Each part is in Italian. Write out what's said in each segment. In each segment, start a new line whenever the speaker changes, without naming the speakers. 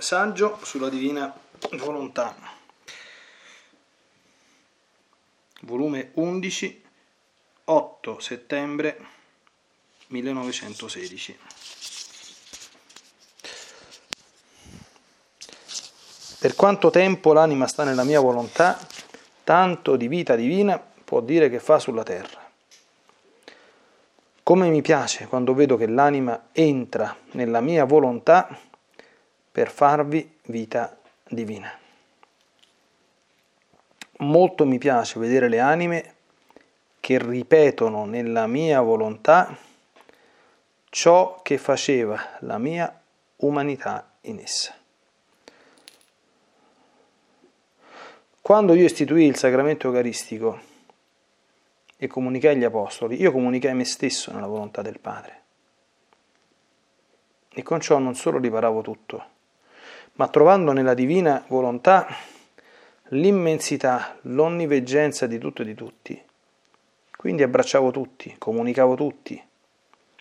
Saggio sulla divina volontà. Volume 11, 8 settembre 1916. Per quanto tempo l'anima sta nella mia volontà, tanto di vita divina può dire che fa sulla terra. Come mi piace quando vedo che l'anima entra nella mia volontà per farvi vita divina. Molto mi piace vedere le anime che ripetono nella mia volontà ciò che faceva la mia umanità in essa. Quando io istituì il sacramento eucaristico e comunicai agli apostoli, io comunicai me stesso nella volontà del Padre. E con ciò non solo riparavo tutto, ma trovando nella divina volontà l'immensità, l'onniveggenza di tutto e di tutti. Quindi abbracciavo tutti, comunicavo tutti.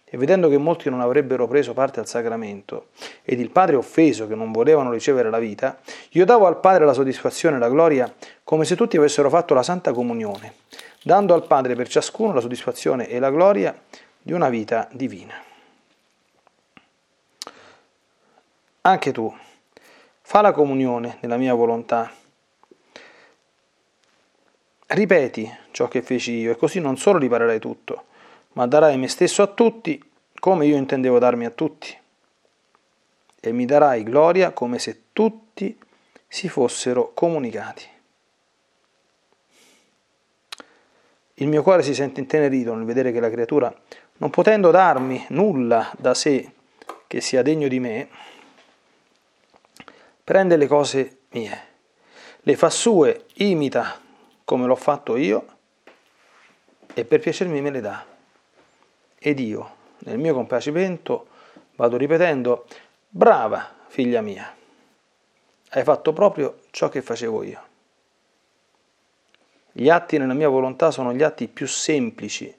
E vedendo che molti non avrebbero preso parte al sacramento, ed il Padre offeso che non volevano ricevere la vita, io davo al Padre la soddisfazione e la gloria come se tutti avessero fatto la Santa Comunione, dando al Padre per ciascuno la soddisfazione e la gloria di una vita divina. Anche tu, fa la comunione nella mia volontà Ripeti ciò che feci io, e così non solo riparerai tutto, ma darai me stesso a tutti come io intendevo darmi a tutti. E mi darai gloria come se tutti si fossero comunicati. Il mio cuore si sente intenerito nel vedere che la creatura, non potendo darmi nulla da sé che sia degno di me, prende le cose mie, le fa sue, imita come l'ho fatto io e per piacermi me le dà. Ed io, nel mio compiacimento, vado ripetendo, brava figlia mia, hai fatto proprio ciò che facevo io. Gli atti nella mia volontà sono gli atti più semplici,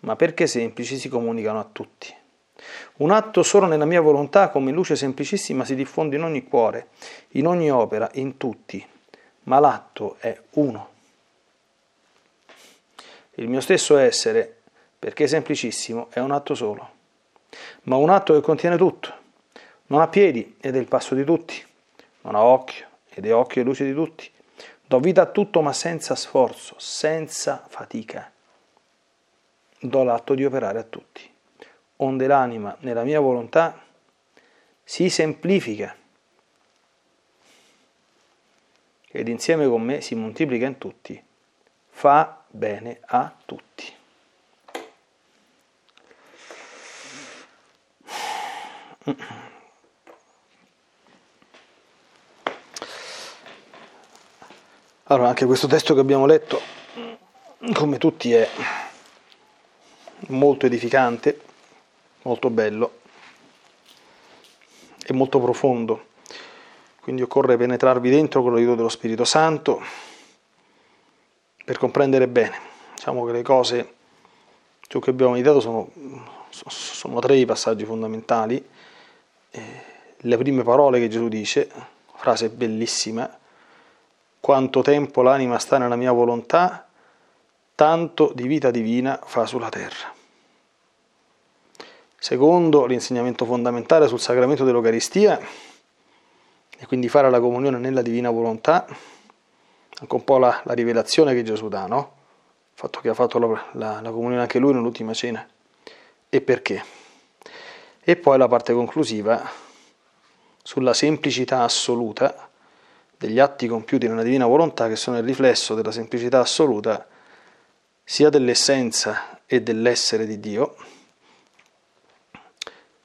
ma perché semplici si comunicano a tutti. Un atto solo nella mia volontà come luce semplicissima si diffonde in ogni cuore, in ogni opera, in tutti, ma l'atto è uno. Il mio stesso essere, perché semplicissimo, è un atto solo, ma un atto che contiene tutto. Non ha piedi ed è il passo di tutti, non ha occhio ed è occhio e luce di tutti. Do vita a tutto ma senza sforzo, senza fatica. Do l'atto di operare a tutti. Onde l'anima, nella mia volontà, si semplifica ed insieme con me si moltiplica in tutti. Fa bene a tutti. Allora, anche questo testo che abbiamo letto, come tutti, è molto edificante, molto bello e molto profondo. Quindi occorre penetrarvi dentro con l'aiuto dello Spirito Santo per comprendere bene. Diciamo che le cose, ciò che abbiamo meditato sono, sono tre i passaggi fondamentali. Eh, le prime parole che Gesù dice, frase bellissima, quanto tempo l'anima sta nella mia volontà, tanto di vita divina fa sulla terra. Secondo, l'insegnamento fondamentale sul sacramento dell'Eucaristia, e quindi fare la comunione nella divina volontà, anche un po' la, la rivelazione che Gesù dà, no? Il fatto che ha fatto la, la, la comunione anche lui nell'ultima cena. E perché? E poi la parte conclusiva sulla semplicità assoluta degli atti compiuti nella divina volontà che sono il riflesso della semplicità assoluta sia dell'essenza e dell'essere di Dio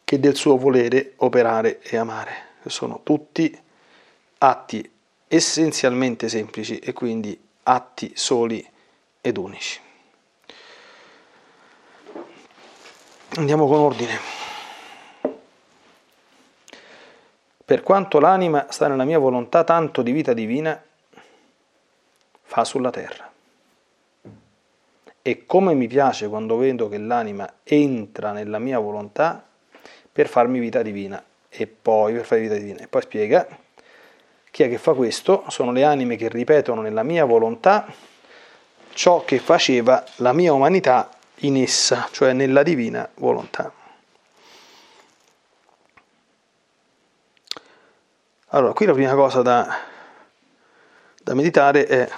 che del suo volere operare e amare, sono tutti atti essenzialmente semplici e quindi atti soli ed unici. Andiamo con ordine. Per quanto l'anima sta nella mia volontà, tanto di vita divina fa sulla terra. E come mi piace quando vedo che l'anima entra nella mia volontà per farmi vita divina. E poi, per fare vita divina. E poi spiega chi è che fa questo? Sono le anime che ripetono nella mia volontà ciò che faceva la mia umanità in essa, cioè nella divina volontà. Allora, qui la prima cosa da, da meditare è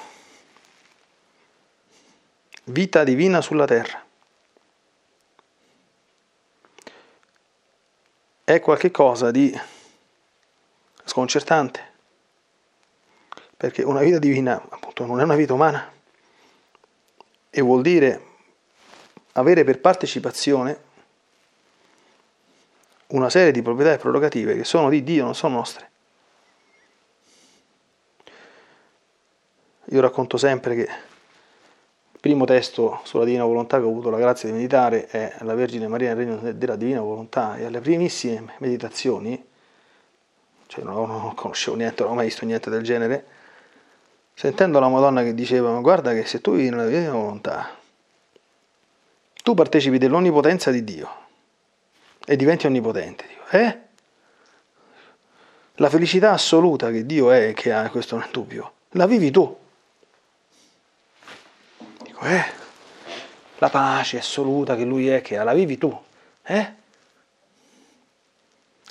vita divina sulla terra. È qualcosa di sconcertante perché una vita divina appunto non è una vita umana e vuol dire avere per partecipazione una serie di proprietà e prerogative che sono di Dio, non sono nostre. Io racconto sempre che il primo testo sulla Divina Volontà che ho avuto la grazia di meditare è La Vergine Maria nel Regno della Divina Volontà e alle primissime meditazioni, cioè non, non conoscevo niente, non ho mai visto niente del genere, sentendo la Madonna che diceva, ma guarda che se tu vivi nella Divina Volontà, tu partecipi dell'onnipotenza di Dio e diventi onnipotente. Dico, eh? La felicità assoluta che Dio è che ha, questo non è dubbio, la vivi tu. Dico, eh? La pace assoluta che Lui è, che la vivi tu. Eh?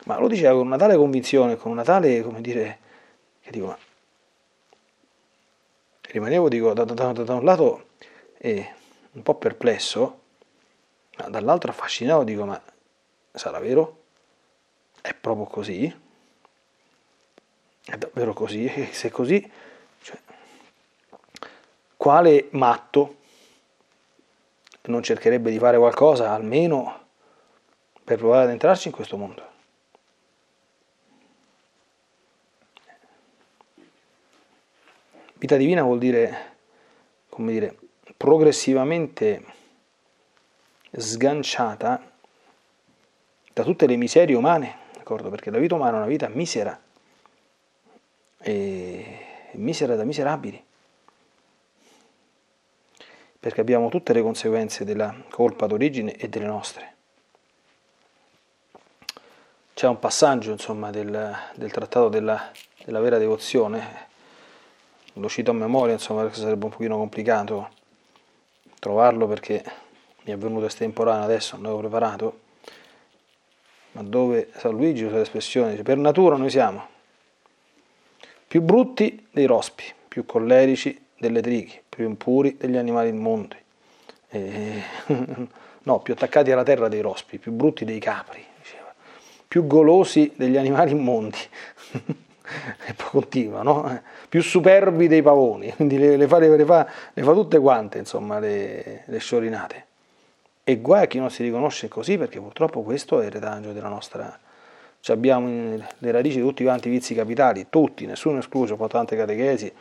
Ma lo diceva con una tale convinzione, con una tale, come dire, che dico, ma rimanevo, dico, da, da, da, da un lato eh, un po' perplesso, ma dall'altro affascinato, dico, ma sarà vero? È proprio così? È davvero così? E se è così, cioè, quale matto non cercherebbe di fare qualcosa almeno per provare ad entrarci in questo mondo? Vita divina vuol dire, come dire, progressivamente sganciata da tutte le miserie umane, d'accordo? Perché la vita umana è una vita misera, e misera da miserabili, perché abbiamo tutte le conseguenze della colpa d'origine e delle nostre. C'è un passaggio, insomma, del, del trattato della, della vera devozione, lo cito a memoria, insomma, perché sarebbe un pochino complicato trovarlo perché mi è venuto estemporaneo adesso, non l'avevo preparato, ma dove San Luigi usa l'espressione, dice, per natura noi siamo più brutti dei rospi, più collerici delle trichi, più impuri degli animali immondi, e, no, più attaccati alla terra dei rospi, più brutti dei capri, diceva, più golosi degli animali immondi. e poi continua, no? Più superbi dei pavoni, quindi le, le, fa, le, fa, le fa, tutte quante, insomma, le, le sciorinate. E guai a chi non si riconosce così, perché purtroppo questo è il retaggio della nostra... Cioè abbiamo le radici di tutti quanti i vizi capitali, tutti, nessuno escluso, ho fatto tante catechesi,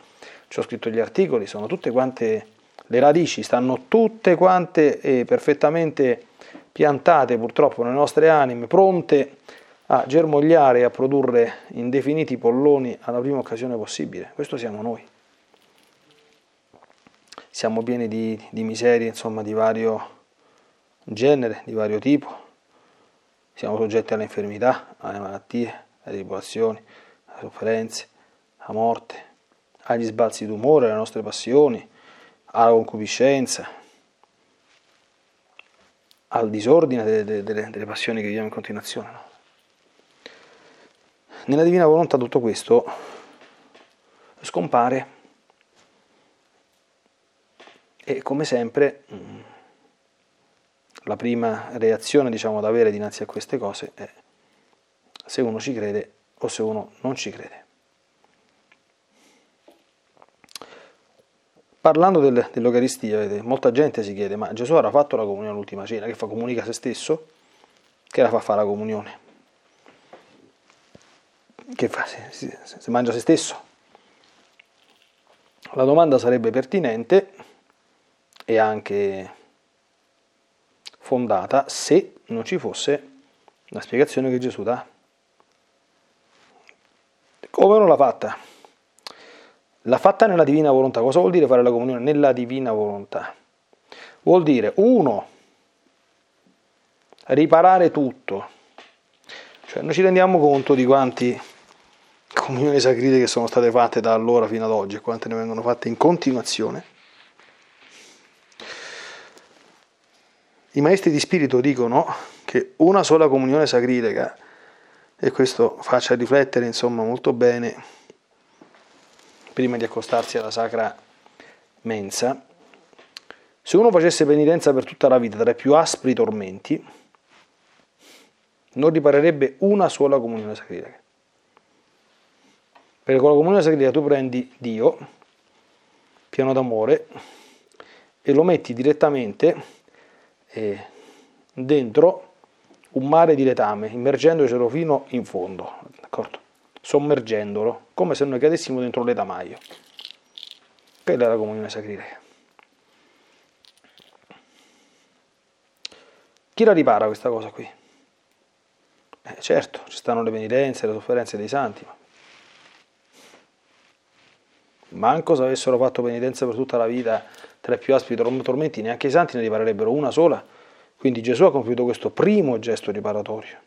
ci ho scritto gli articoli, sono tutte quante... Le radici stanno tutte quante eh, perfettamente piantate purtroppo nelle nostre anime, pronte a germogliare e a produrre indefiniti polloni alla prima occasione possibile. Questo siamo noi. Siamo pieni di, di miserie, insomma, di vario genere, di vario tipo. Siamo soggetti alle infermità, alle malattie, alle tribolazioni, alle sofferenze, alla morte, agli sbalzi d'umore, alle nostre passioni, alla concupiscenza, al disordine delle, delle, delle passioni che viviamo in continuazione. No? Nella divina volontà tutto questo scompare e come sempre mm, la prima reazione diciamo, da avere dinanzi a queste cose è se uno ci crede o se uno non ci crede. Parlando del, dell'Eucaristia, vedete, molta gente si chiede, ma Gesù avrà fatto la comunione all'ultima cena, che fa comunica se stesso? Che la fa fare la comunione? che fa? Si, si, si mangia se stesso? La domanda sarebbe pertinente e anche fondata se non ci fosse la spiegazione che Gesù dà. Come non l'ha fatta? L'ha fatta nella divina volontà. Cosa vuol dire fare la comunione nella divina volontà? Vuol dire, uno, riparare tutto. Cioè noi ci rendiamo conto di quanti comunioni sagrite che sono state fatte da allora fino ad oggi e quante ne vengono fatte in continuazione. I maestri di spirito dicono che una sola comunione sacrilega, e questo faccia riflettere insomma molto bene prima di accostarsi alla sacra mensa, se uno facesse penitenza per tutta la vita tra i più aspri tormenti, non riparerebbe una sola comunione sacrilega. Perché con la comunione sagrada tu prendi Dio, pieno d'amore, e lo metti direttamente eh, dentro un mare di letame, immergendocelo fino in fondo, d'accordo? sommergendolo, come se noi cadessimo dentro letamaio. Quella è la comunione sacrilega. Chi la ripara questa cosa qui? Eh, certo, ci stanno le penitenze, le sofferenze dei santi, ma manco se avessero fatto penitenza per tutta la vita tra i più aspri tormenti, neanche i santi ne riparerebbero una sola. Quindi Gesù ha compiuto questo primo gesto riparatorio.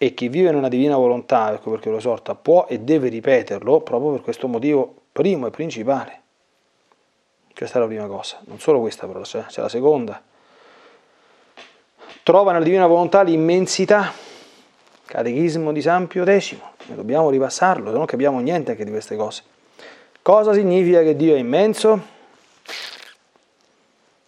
E chi vive in una divina volontà, ecco perché lo esorta, può e deve ripeterlo proprio per questo motivo primo e principale. Questa è la prima cosa. Non solo questa, però c'è, la seconda. Trova nella divina volontà l'immensità. Catechismo di San Pio X. Dobbiamo ripassarlo, se non capiamo niente anche di queste cose. Cosa significa che Dio è immenso?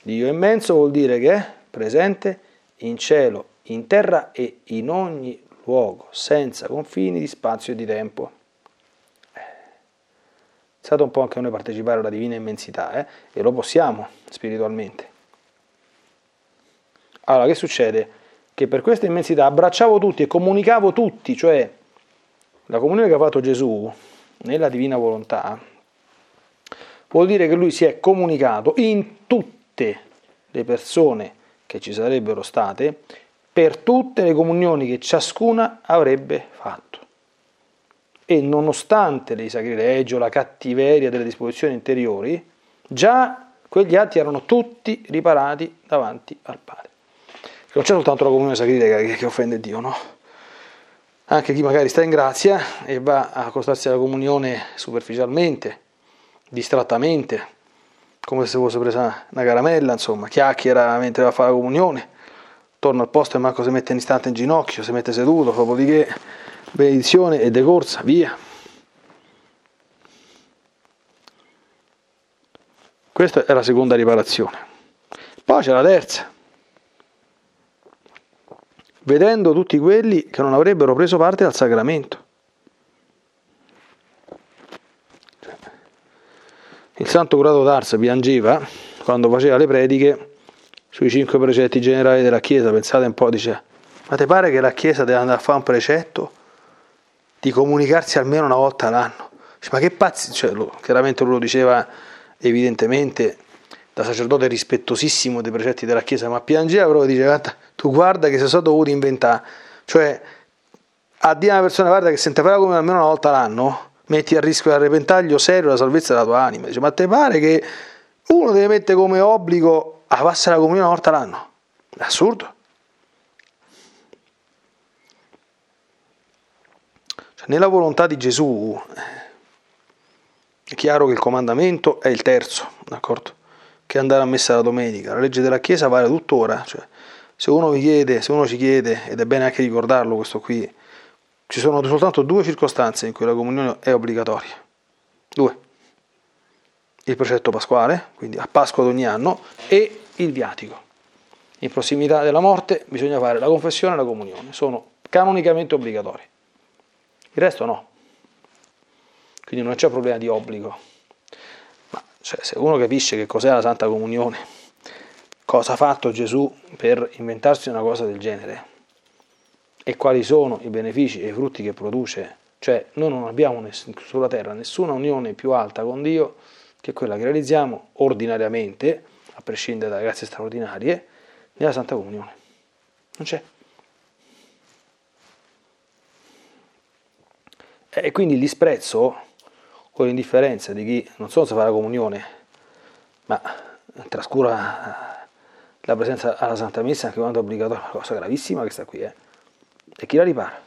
Dio è immenso vuol dire che è presente in cielo, in terra e in ogni luogo, senza confini di spazio e di tempo. È stato un po' anche noi partecipare alla divina immensità, eh? e lo possiamo spiritualmente. Allora, che succede? Che per questa immensità abbracciavo tutti e comunicavo tutti, cioè la comunione che ha fatto Gesù nella divina volontà vuol dire che lui si è comunicato in tutte le persone che ci sarebbero state per tutte le comunioni che ciascuna avrebbe fatto. E nonostante le sacrilegio, la cattiveria delle disposizioni interiori, già quegli atti erano tutti riparati davanti al Padre. Non c'è soltanto la comunione sacrilega che offende Dio, no? Anche chi magari sta in grazia e va a accostarsi alla comunione superficialmente, distrattamente, come se fosse presa una caramella, insomma, chiacchiera mentre va a fare la comunione, torna al posto e manco si mette un istante in ginocchio, si mette seduto, dopodiché benedizione e decorsa, via. Questa è la seconda riparazione. Poi c'è la terza. Vedendo tutti quelli che non avrebbero preso parte al sacramento. Il santo curato d'Ars piangeva quando faceva le prediche sui cinque precetti generali della Chiesa. Pensate un po', dice, ma ti pare che la Chiesa deve andare a fare un precetto di comunicarsi almeno una volta l'anno? Dice, ma che pazzi, cioè, lo, chiaramente lui lo diceva evidentemente da sacerdote rispettosissimo dei precetti della Chiesa, ma piangeva proprio dice, tu guarda che si sono dovuti inventare, cioè a dire a una persona guarda che se te come almeno una volta l'anno, metti a rischio a repentaglio serio la salvezza della tua anima. Dice, ma te pare che uno deve mettere come obbligo a passare la comunione una volta l'anno? Assurdo. Cioè, nella volontà di Gesù è chiaro che il comandamento è il terzo, d'accordo? Che andare a messa la domenica. La legge della Chiesa vale tuttora. Cioè, se uno vi chiede, se uno ci chiede, ed è bene anche ricordarlo questo qui, ci sono soltanto due circostanze in cui la comunione è obbligatoria. Due. Il precetto pasquale, quindi a Pasqua di ogni anno, e il viatico. In prossimità della morte bisogna fare la confessione e la comunione. Sono canonicamente obbligatori. Il resto no. Quindi non c'è problema di obbligo. Ma cioè, se uno capisce che cos'è la Santa Comunione, cosa ha fatto Gesù per inventarsi una cosa del genere, e quali sono i benefici e i frutti che produce. Cioè noi non abbiamo sulla terra nessuna unione più alta con Dio che quella che realizziamo ordinariamente, a prescindere dalle grazie straordinarie, nella Santa Comunione. Non c'è. E quindi il disprezzo o l'indifferenza di chi non solo sa fare la comunione, ma trascura la presenza alla Santa Messa anche quando è obbligatoria, una cosa gravissima questa qui, eh e chi la ripara?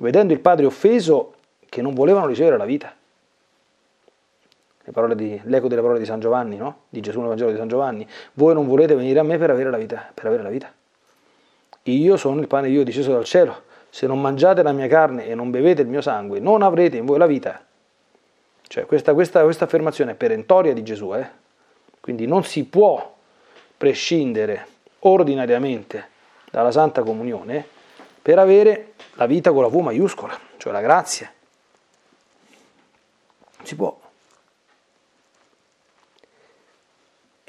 Vedendo il padre offeso che non volevano ricevere la vita. Di, l'eco delle parole di San Giovanni, no? di Gesù nel Vangelo di San Giovanni. Voi non volete venire a me per avere la vita. Per avere la vita. Io sono il pane io disceso dal cielo. Se non mangiate la mia carne e non bevete il mio sangue, non avrete in voi la vita. Cioè, questa, questa, questa affermazione è perentoria di Gesù. Eh? Quindi non si può prescindere ordinariamente dalla Santa Comunione per avere la vita con la V maiuscola, cioè la grazia. Si può.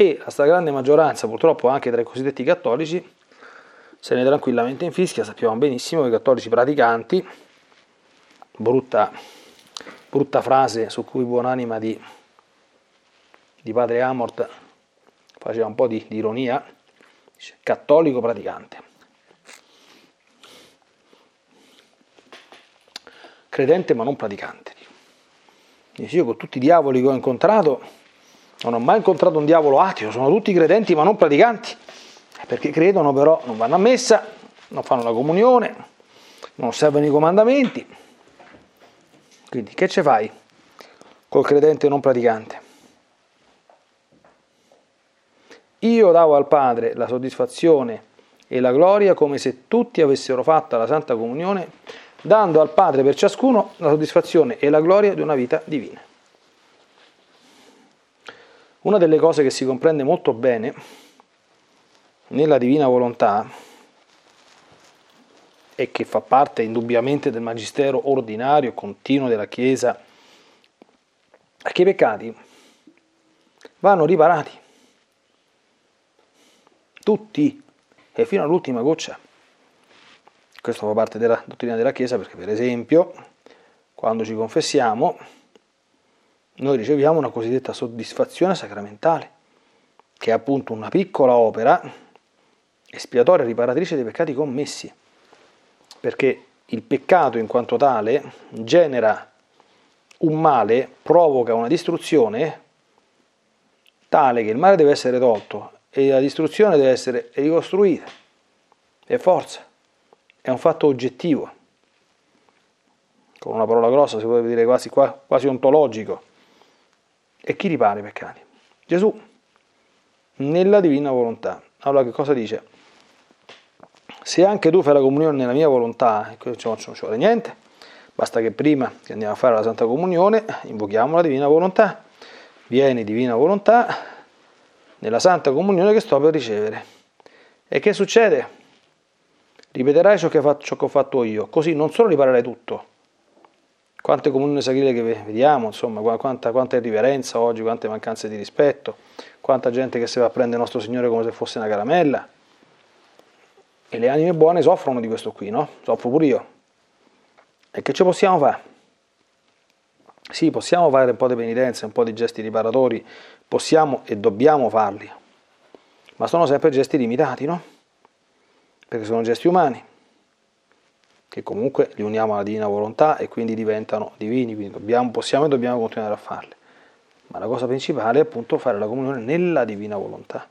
E la stragrande maggioranza, purtroppo anche tra i cosiddetti cattolici, se ne tranquillamente infischia, sappiamo benissimo che i cattolici praticanti, brutta, brutta frase su cui buonanima di, di padre Amort faceva un po' di, di ironia, dice cattolico praticante. Credente ma non praticante. Dice, io con tutti i diavoli che ho incontrato non ho mai incontrato un diavolo ateo, sono tutti credenti ma non praticanti, perché credono però, non vanno a messa, non fanno la comunione, non osservano i comandamenti. Quindi che ce fai col credente non praticante? Io davo al Padre la soddisfazione e la gloria come se tutti avessero fatto la Santa Comunione, dando al Padre per ciascuno la soddisfazione e la gloria di una vita divina. Una delle cose che si comprende molto bene nella divina volontà e che fa parte indubbiamente del magistero ordinario continuo della Chiesa è che i peccati vanno riparati tutti e fino all'ultima goccia. Questo fa parte della dottrina della Chiesa perché per esempio quando ci confessiamo noi riceviamo una cosiddetta soddisfazione sacramentale, che è appunto una piccola opera espiatoria riparatrice dei peccati commessi, perché il peccato in quanto tale genera un male, provoca una distruzione tale che il male deve essere tolto e la distruzione deve essere ricostruita. È forza, è un fatto oggettivo. Con una parola grossa si potrebbe dire quasi, quasi ontologico. E chi ripara i peccati? Gesù, nella divina volontà. Allora che cosa dice? Se anche tu fai la comunione nella mia volontà, non ci vuole niente, basta che prima che andiamo a fare la Santa Comunione invochiamo la divina volontà. Vieni divina volontà nella Santa Comunione che sto per ricevere. E che succede? Ripeterai ciò che, ho fatto io, così non solo riparerai tutto, quante comunioni sacrile che vediamo, insomma, quanta, quanta irriverenza oggi, quante mancanze di rispetto, quanta gente che si va a prendere nostro Signore come se fosse una caramella. E le anime buone soffrono di questo qui, no? Soffro pure io. E che ci possiamo fare? Sì, possiamo fare un po' di penitenza, un po' di gesti riparatori, possiamo e dobbiamo farli, ma sono sempre gesti limitati, no? Perché sono gesti umani che comunque li uniamo alla divina volontà e quindi diventano divini, quindi dobbiamo, possiamo e dobbiamo continuare a farle. Ma la cosa principale è appunto fare la comunione nella divina volontà.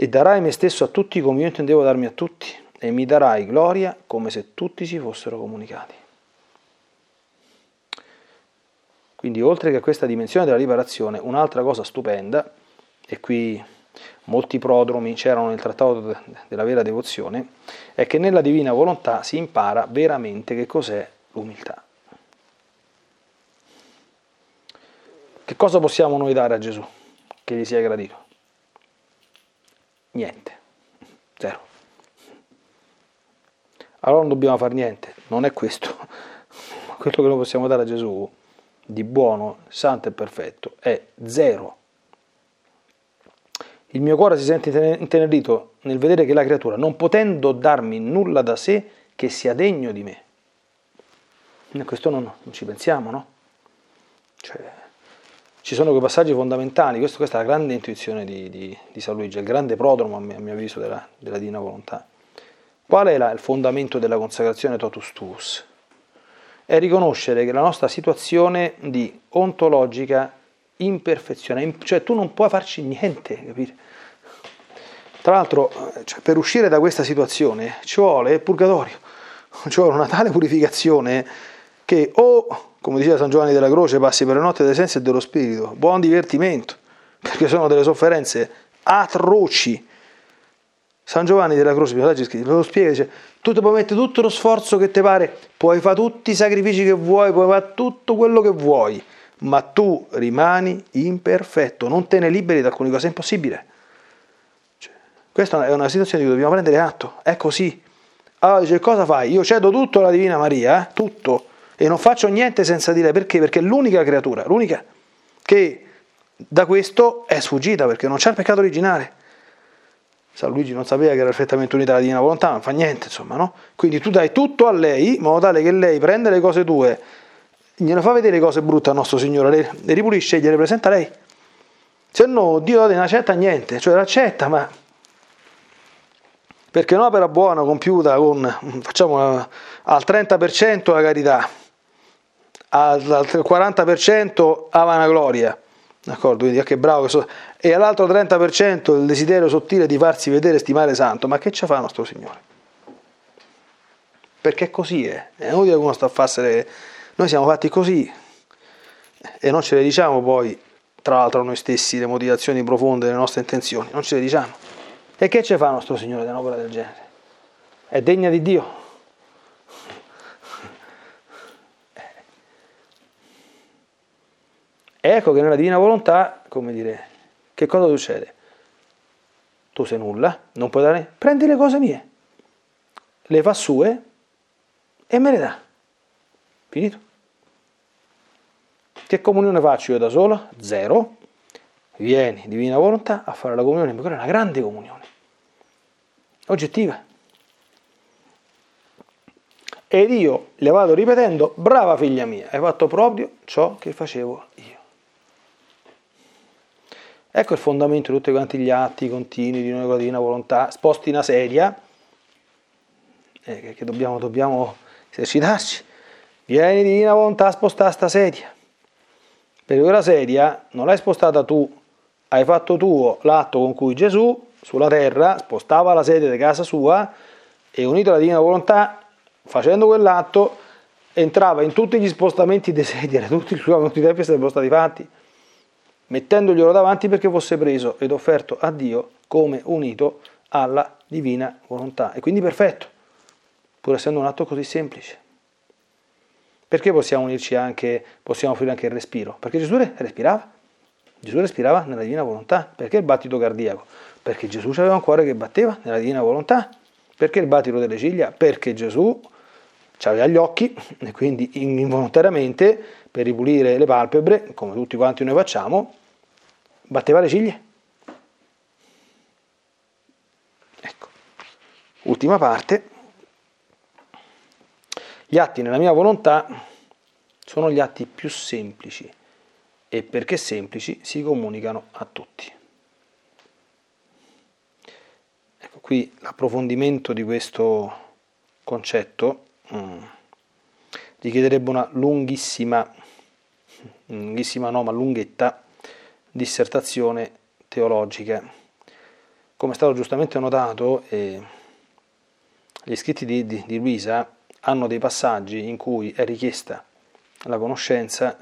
E darai me stesso a tutti come io intendevo darmi a tutti, e mi darai gloria come se tutti si fossero comunicati. Quindi oltre che a questa dimensione della liberazione, un'altra cosa stupenda, e qui molti prodromi c'erano nel trattato della vera devozione, è che nella divina volontà si impara veramente che cos'è l'umiltà. Che cosa possiamo noi dare a Gesù che gli sia gradito? Niente, zero. Allora non dobbiamo fare niente, non è questo. Quello che noi possiamo dare a Gesù di buono, santo e perfetto è zero il mio cuore si sente intenerito nel vedere che la creatura, non potendo darmi nulla da sé, che sia degno di me. E questo non, non, ci pensiamo, no? Cioè, ci sono quei passaggi fondamentali, questo, questa è la grande intuizione di, di, di San Luigi, il grande prodromo a mio, avviso della, della Divina Volontà. Qual è la, il fondamento della consacrazione totus tuus? È riconoscere che la nostra situazione di ontologica imperfezione, cioè tu non puoi farci niente, capire? Tra l'altro, cioè, per uscire da questa situazione ci vuole il purgatorio, ci vuole una tale purificazione che o, come diceva San Giovanni della Croce, passi per le notti delle sensi e dello spirito, buon divertimento, perché sono delle sofferenze atroci. San Giovanni della Croce lo spiega, dice, tu ti puoi mettere tutto lo sforzo che ti pare, puoi fare tutti i sacrifici che vuoi, puoi fare tutto quello che vuoi, ma tu rimani imperfetto, non te ne liberi da alcune cose, è impossibile. Cioè, questa è una situazione di cui dobbiamo prendere atto, è così. Allora dice, cosa fai? Io cedo tutto alla Divina Maria, eh? tutto, e non faccio niente senza dire perché, perché è l'unica creatura, l'unica che da questo è sfuggita perché non c'è il peccato originale. San Luigi non sapeva che era perfettamente unita alla divina volontà, non fa niente, insomma, no? Quindi tu dai tutto a lei, in modo tale che lei prende le cose tue, gliene fa vedere cose brutte al nostro Signore, le, le ripulisce e gliele presenta lei. Se no, Dio non accetta niente, cioè l'accetta, ma perché un'opera buona compiuta con, facciamo al 30% la carità, al 40% a vanagloria, d'accordo? Quindi, ah, che bravo che so, e all'altro 30% il desiderio sottile di farsi vedere e stimare santo, ma che ci fa nostro Signore? Perché così è, è inutile che uno sta a fare, noi siamo fatti così e non ce le diciamo poi, tra l'altro noi stessi, le motivazioni profonde delle nostre intenzioni, non ce le diciamo. E che ci fa nostro Signore di un'opera del genere? È degna di Dio? Ecco che nella divina volontà, come dire, che cosa succede? Tu sei nulla, non puoi dare, prendi le cose mie, le fa sue e me le dà. Finito. Che comunione faccio io da solo? Zero. Vieni, divina volontà, a fare la comunione, ma quella è una grande comunione, oggettiva. Ed io le vado ripetendo, brava figlia mia, hai fatto proprio ciò che facevo io. Ecco il fondamento di tutti quanti gli atti continui di una divina volontà, sposti una sedia, eh, che dobbiamo, dobbiamo esercitarci. Vieni divina volontà a spostare sta sedia. Perché quella sedia non l'hai spostata tu, hai fatto tuo l'atto con cui Gesù sulla terra spostava la sedia di casa sua e unito alla divina volontà, facendo quell'atto, entrava in tutti gli spostamenti di sedia, tutti i suoi tempi sarebbero stati fatti mettendoglielo davanti perché fosse preso ed offerto a Dio come unito alla divina volontà e quindi perfetto, pur essendo un atto così semplice. Perché possiamo unirci anche, possiamo offrire anche il respiro? Perché Gesù respirava. Gesù respirava nella divina volontà. Perché il battito cardiaco? Perché Gesù aveva un cuore che batteva nella divina volontà. Perché il battito delle ciglia? Perché Gesù aveva gli occhi e quindi involontariamente per ripulire le palpebre, come tutti quanti noi facciamo, batteva le ciglia. Ecco, ultima parte. Gli atti nella mia volontà sono gli atti più semplici e perché semplici si comunicano a tutti. Ecco qui l'approfondimento di questo concetto mm, richiederebbe una lunghissima, lunghissima no ma lunghetta, dissertazione teologica. Come è stato giustamente notato, eh, gli scritti di, di, di Luisa hanno dei passaggi in cui è richiesta la conoscenza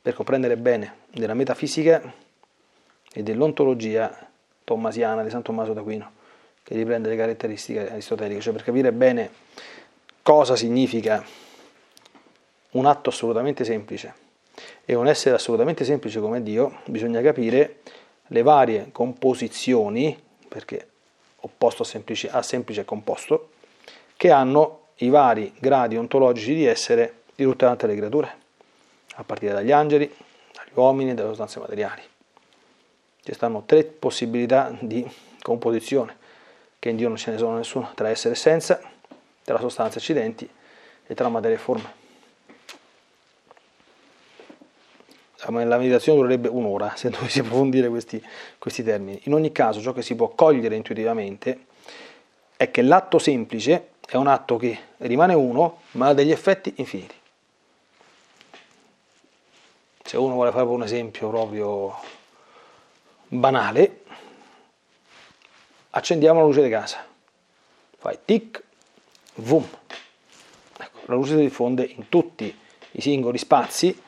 per comprendere bene della metafisica e dell'ontologia tommasiana di San Tommaso d'Aquino, che riprende le caratteristiche aristoteliche, cioè per capire bene cosa significa un atto assolutamente semplice e un essere assolutamente semplice come Dio, bisogna capire le varie composizioni, perché opposto a semplice, a semplice è composto, che hanno i vari gradi ontologici di essere di tutte le creature, a partire dagli angeli, dagli uomini e dalle sostanze materiali. Ci stanno tre possibilità di composizione, che in Dio non ce ne sono nessuna, tra essere e senza, tra sostanze e accidenti e tra materia e forma. la meditazione durerebbe un'ora se dovessi approfondire questi, questi termini. In ogni caso, ciò che si può cogliere intuitivamente è che l'atto semplice è un atto che rimane uno, ma ha degli effetti infiniti. Se uno vuole fare un esempio proprio banale, accendiamo la luce di casa, fai tic, vum, ecco, la luce si diffonde in tutti i singoli spazi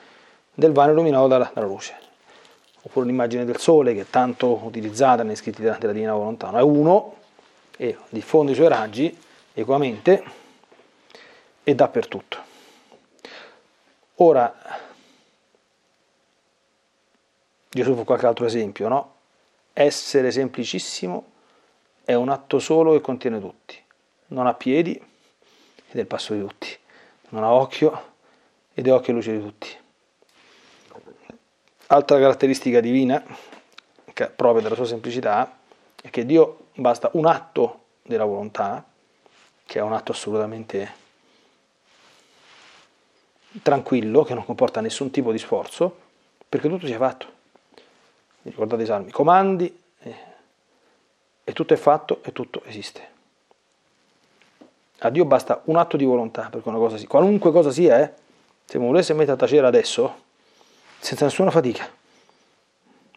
del vano illuminato dalla, dalla luce. Oppure l'immagine del sole che è tanto utilizzata nei scritti della, della Divina Volontà. No? È uno e diffonde i suoi raggi equamente e dappertutto. Ora, Gesù fa qualche altro esempio, no? Essere semplicissimo è un atto solo che contiene tutti. Non ha piedi ed è il passo di tutti. Non ha occhio ed è occhio e luce di tutti Altra caratteristica divina, propria della sua semplicità, è che Dio basta un atto della volontà, che è un atto assolutamente tranquillo, che non comporta nessun tipo di sforzo, perché tutto sia fatto. Ricordate i salmi? Comandi e, e tutto è fatto e tutto esiste. A Dio basta un atto di volontà perché una cosa sia, qualunque cosa sia, eh, se mi volesse mettere a tacere adesso, senza nessuna fatica,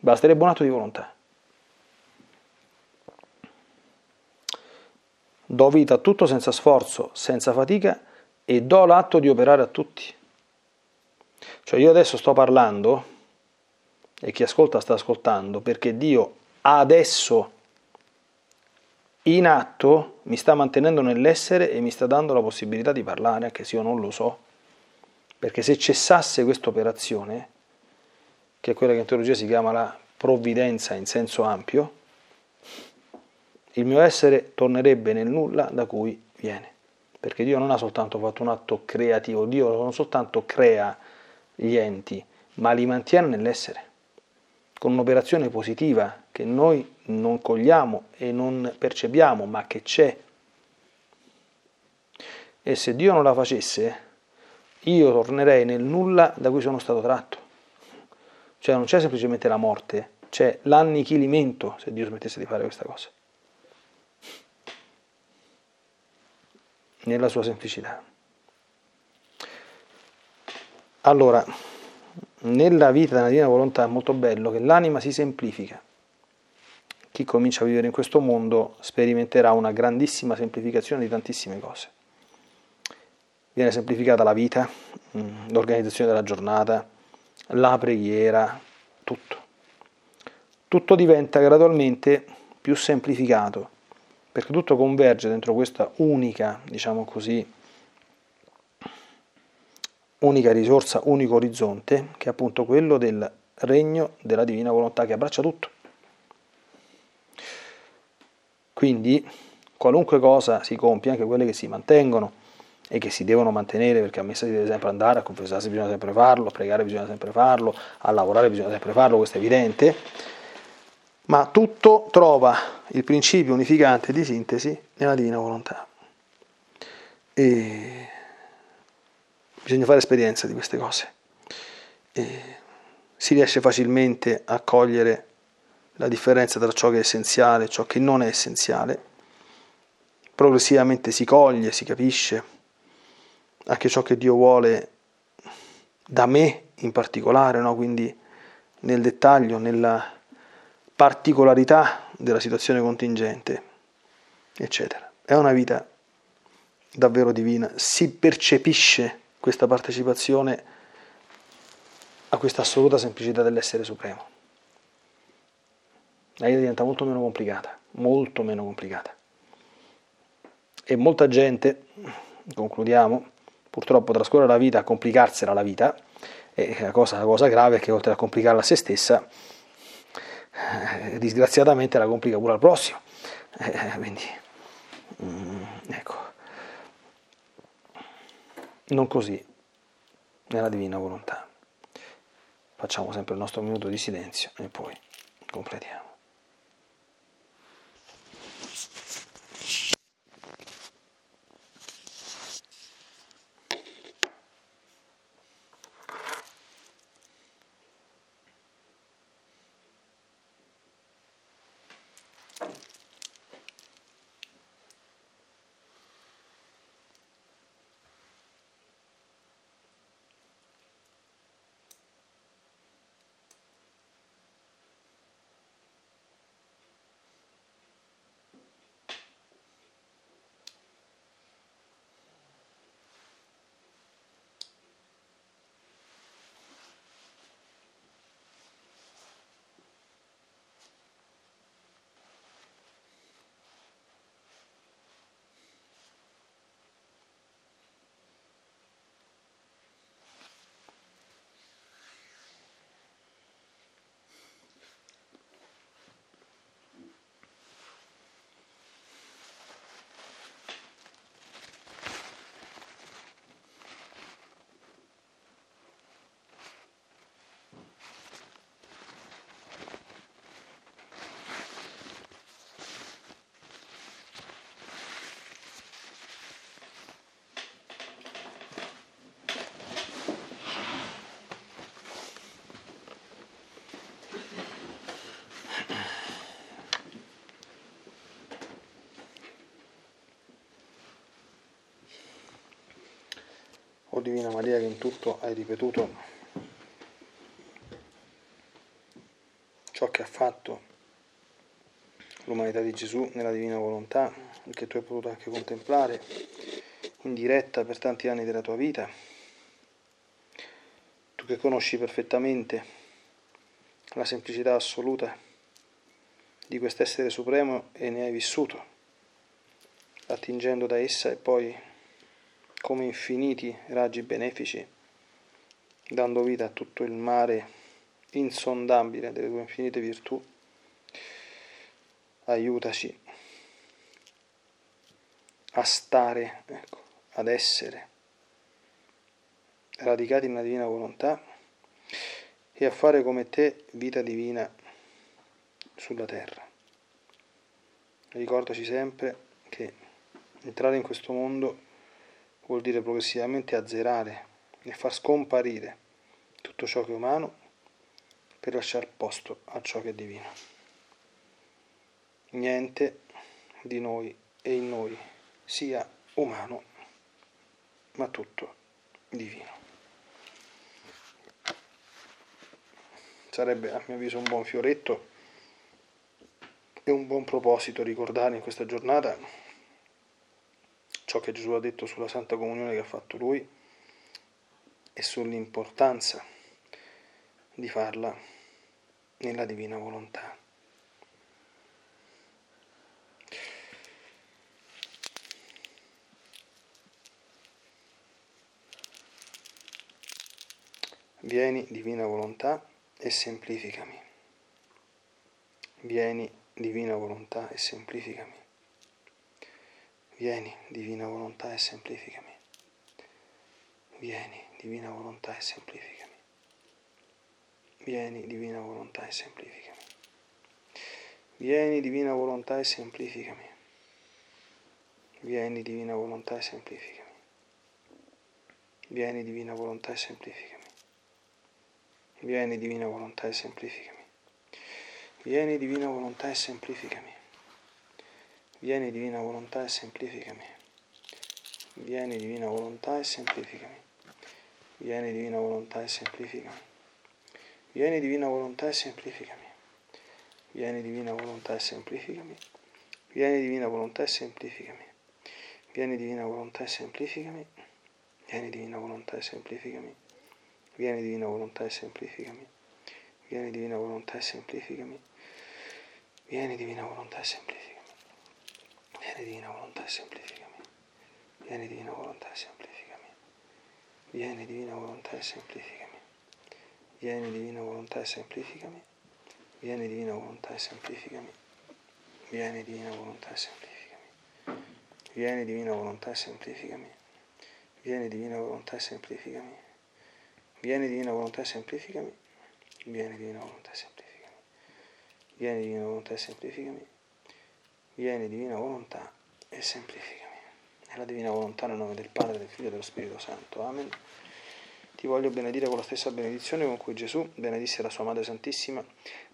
basterebbe un atto di volontà. Do vita a tutto senza sforzo, senza fatica e do l'atto di operare a tutti. Cioè io adesso sto parlando e chi ascolta sta ascoltando perché Dio adesso in atto mi sta mantenendo nell'essere e mi sta dando la possibilità di parlare anche se io non lo so. Perché se cessasse questa operazione, che è quella che in teologia si chiama la provvidenza in senso ampio, il mio essere tornerebbe nel nulla da cui viene. Perché Dio non ha soltanto fatto un atto creativo, Dio non soltanto crea gli enti, ma li mantiene nell'essere, con un'operazione positiva che noi non cogliamo e non percepiamo, ma che c'è. E se Dio non la facesse, io tornerei nel nulla da cui sono stato tratto. Cioè non c'è semplicemente la morte, c'è l'annichilimento se Dio smettesse di fare questa cosa. Nella sua semplicità. Allora, nella vita della divina volontà è molto bello che l'anima si semplifica. Chi comincia a vivere in questo mondo sperimenterà una grandissima semplificazione di tantissime cose. Viene semplificata la vita, mm, l'organizzazione della giornata, la preghiera, tutto. Tutto diventa gradualmente più semplificato, perché tutto converge dentro questa unica, diciamo così, unica risorsa, unico orizzonte, che è appunto quello del regno della divina volontà che abbraccia tutto. Quindi qualunque cosa si compie, anche quelle che si mantengono e che si devono mantenere, perché a messa si deve sempre andare, a confessarsi bisogna sempre farlo, a pregare bisogna sempre farlo, a lavorare bisogna sempre farlo, questo è evidente, ma tutto trova il principio unificante di sintesi nella divina volontà. E bisogna fare esperienza di queste cose. E si riesce facilmente a cogliere la differenza tra ciò che è essenziale e ciò che non è essenziale. Progressivamente si coglie, si capisce anche ciò che Dio vuole da me in particolare, no? quindi nel dettaglio, nella particolarità della situazione contingente, eccetera. È una vita davvero divina, si percepisce questa partecipazione a questa assoluta semplicità dell'essere supremo. La vita diventa molto meno complicata, molto meno complicata. E molta gente, concludiamo, purtroppo trascorre la vita a complicarsela la vita, e la cosa, la cosa grave è che oltre a complicarla a se stessa, eh, disgraziatamente la complica pure al prossimo. Eh, quindi, mm, ecco non così nella divina volontà. Facciamo sempre il nostro minuto di silenzio e poi completiamo. O Divina Maria che in tutto hai ripetuto ciò che ha fatto l'umanità di Gesù nella divina volontà, che tu hai potuto anche contemplare in diretta per tanti anni della tua vita, tu che conosci perfettamente la semplicità assoluta di quest'essere supremo e ne hai vissuto, attingendo da essa e poi come infiniti raggi benefici, dando vita a tutto il mare insondabile delle tue infinite virtù, aiutaci a stare, ecco, ad essere radicati nella divina volontà e a fare come te vita divina sulla terra. Ricordaci sempre che entrare in questo mondo vuol dire progressivamente azzerare e far scomparire tutto ciò che è umano per lasciare posto a ciò che è divino. Niente di noi e in noi sia umano, ma tutto divino. Sarebbe a mio avviso un buon fioretto e un buon proposito ricordare in questa giornata ciò che Gesù ha detto sulla Santa Comunione che ha fatto Lui e sull'importanza di farla nella divina volontà. Vieni, divina volontà, e semplificami. Vieni, divina volontà, e semplificami. Vieni, divina volontà, e semplificami. Vieni, divina volontà, e semplificami. Vieni, divina volontà, e semplificami. Vieni, divina volontà, e semplificami. Vieni, divina volontà, e semplificami. Vieni, divina volontà, e semplificami. Vieni, divina volontà, e semplificami. Vieni, divina volontà, e semplificami. Vieni divina volontà e semplificami. Vieni divina volontà e semplificami. Vieni divina volontà e semplificami. Vieni divina volontà e semplificami. Vieni divina volontà e semplificami. Vieni divina volontà e semplificami. Vieni divina volontà e semplificami. Vieni divina volontà e semplificami. Vieni divina volontà e semplificami. Vieni divina volontà e semplificami. Vieni divina volontà e semplificami. Vieni divina volontà e semplificami. Vieni divina volontà e semplificami. Vieni divina volontà e semplificami. Vieni divina volontà e semplificami. Vieni divina volontà e semplificami. Vieni divina volontà e semplificami. Vieni divina volontà e semplificami. Vieni divina volontà e semplificami. Vieni divina volontà e semplificami. Vieni divina volontà e semplificami. Vieni divina volontà e semplificami. Vieni divina volontà e semplificami. Nella divina volontà nel nome del Padre, del Figlio e dello Spirito Santo. Amen. Ti voglio benedire con la stessa benedizione con cui Gesù benedisse la sua Madre Santissima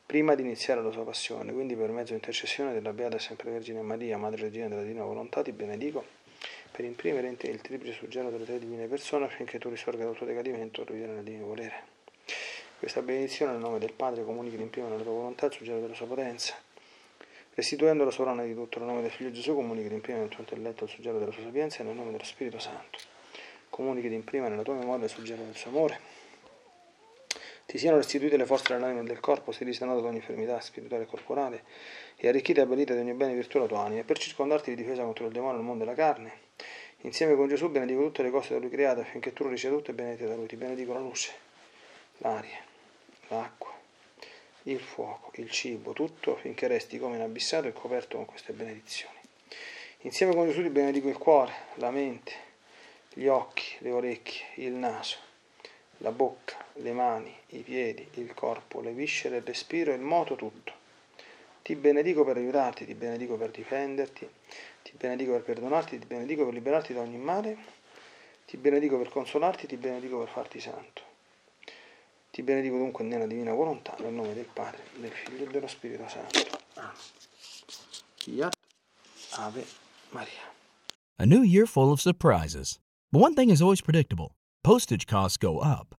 prima di iniziare la sua passione. Quindi per mezzo intercessione della Beata Sempre Vergine Maria, Madre Regina della Divina Volontà, ti benedico per imprimere in te il triplice suggello delle tue divine persone affinché tu risorga dal tuo decadimento e riviene nel divino volere. Questa benedizione nel nome del Padre comunichi in prima nella tua volontà il suggello della sua potenza restituendo la sovrana di tutto nel nome del Figlio Gesù, comunichi in prima nel tuo intelletto il suggello della sua sapienza e nel nome dello Spirito Santo. Comunichi in prima nella tua memoria il suggello del suo amore. Ti siano restituite le forze dell'anima e del corpo, si risanata da ogni infermità spirituale e corporale, e arricchita e abbellita di ogni bene e virtù la tua anima, e per circondarti di difesa contro il demonio nel mondo della carne. Insieme con Gesù benedico tutte le cose da lui create, affinché tu riceva tutte e benedite da lui. Ti benedico la luce, l'aria, l'acqua il fuoco, il cibo, tutto finché resti come inabissato e coperto con queste benedizioni. Insieme con Gesù ti benedico il cuore, la mente, gli occhi, le orecchie, il naso, la bocca, le mani, i piedi, il corpo, le viscere, il respiro il moto tutto. Ti benedico per aiutarti, ti benedico per difenderti, ti benedico per perdonarti, ti benedico per liberarti da ogni male, ti benedico per consolarti, ti benedico per farti santo. Ti benedico dunque nella divina volontà, nel nome del Padre, del Figlio e dello Spirito Santo. Ave Maria.
A new year full of surprises. But one thing is always predictable postage costs go up.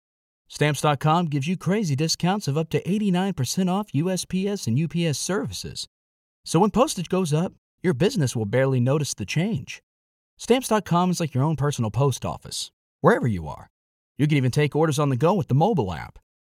Stamps.com gives you crazy discounts of up to 89% off USPS and UPS services. So when postage goes up, your business will barely notice the change. Stamps.com is like your own personal post office, wherever you are. You can even take orders on the go with the mobile app.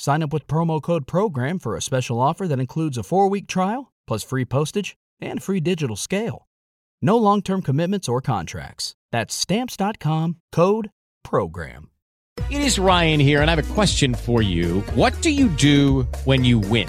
Sign up with promo code PROGRAM for a special offer that includes a four week trial, plus free postage and free digital scale. No long term commitments or contracts. That's Stamps.com code PROGRAM.
It is Ryan here, and I have a question for you. What do you do when you win?